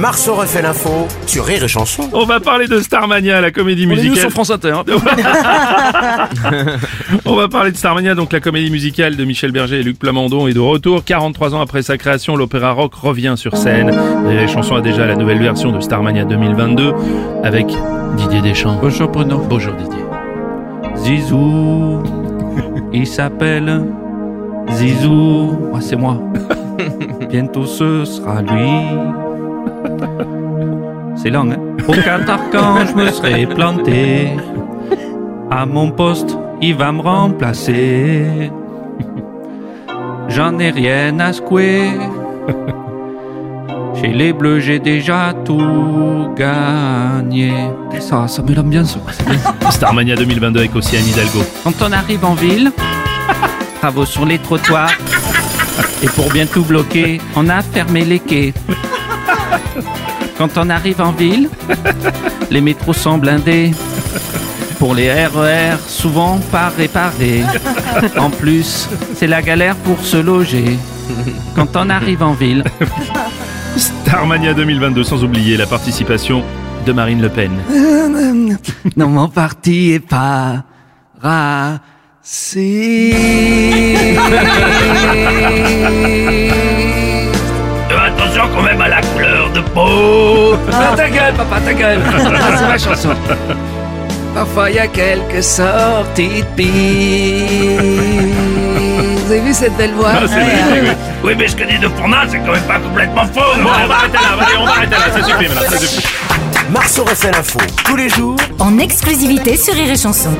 Marceau refait l'info sur Rire et Chanson. On va parler de Starmania, la comédie On est musicale. sur France Inter. hein. On va parler de Starmania, donc la comédie musicale de Michel Berger et Luc Plamondon est de retour. 43 ans après sa création, l'opéra rock revient sur scène. Rire et Chanson a déjà la nouvelle version de Starmania 2022 avec Didier Deschamps. Bonjour Bruno. Bonjour Didier. Zizou, il s'appelle Zizou. C'est moi. Bientôt ce sera lui. C'est long, hein Au Qatar, quand je me serai planté, à mon poste, il va me remplacer. J'en ai rien à secouer. Chez les Bleus, j'ai déjà tout gagné. Ça, ça met l'ambiance, quoi. Starmania 2022 avec aussi Anne Hidalgo. Quand on arrive en ville, travaux sur les trottoirs. Et pour bien tout bloquer, on a fermé les quais. Quand on arrive en ville, les métros sont blindés. Pour les RER, souvent pas réparés. En plus, c'est la galère pour se loger. Quand on arrive en ville, Starmania 2022 sans oublier la participation de Marine Le Pen. non, mon parti est pas attention quand même à la peau Ah, ta gueule, papa, ta gueule. Ah, c'est ma chanson. Parfois, il y a quelques sorties de piste. Vous avez vu cette belle voix? Ah, oui. Oui, mais ce que dit de Fournal, c'est quand même pas complètement faux. Bon, on va arrêter là, allez, on va arrêter là, ça suffit maintenant, ça suffit. Marceau refait l'info tous les jours en exclusivité sur Rire et Chanson.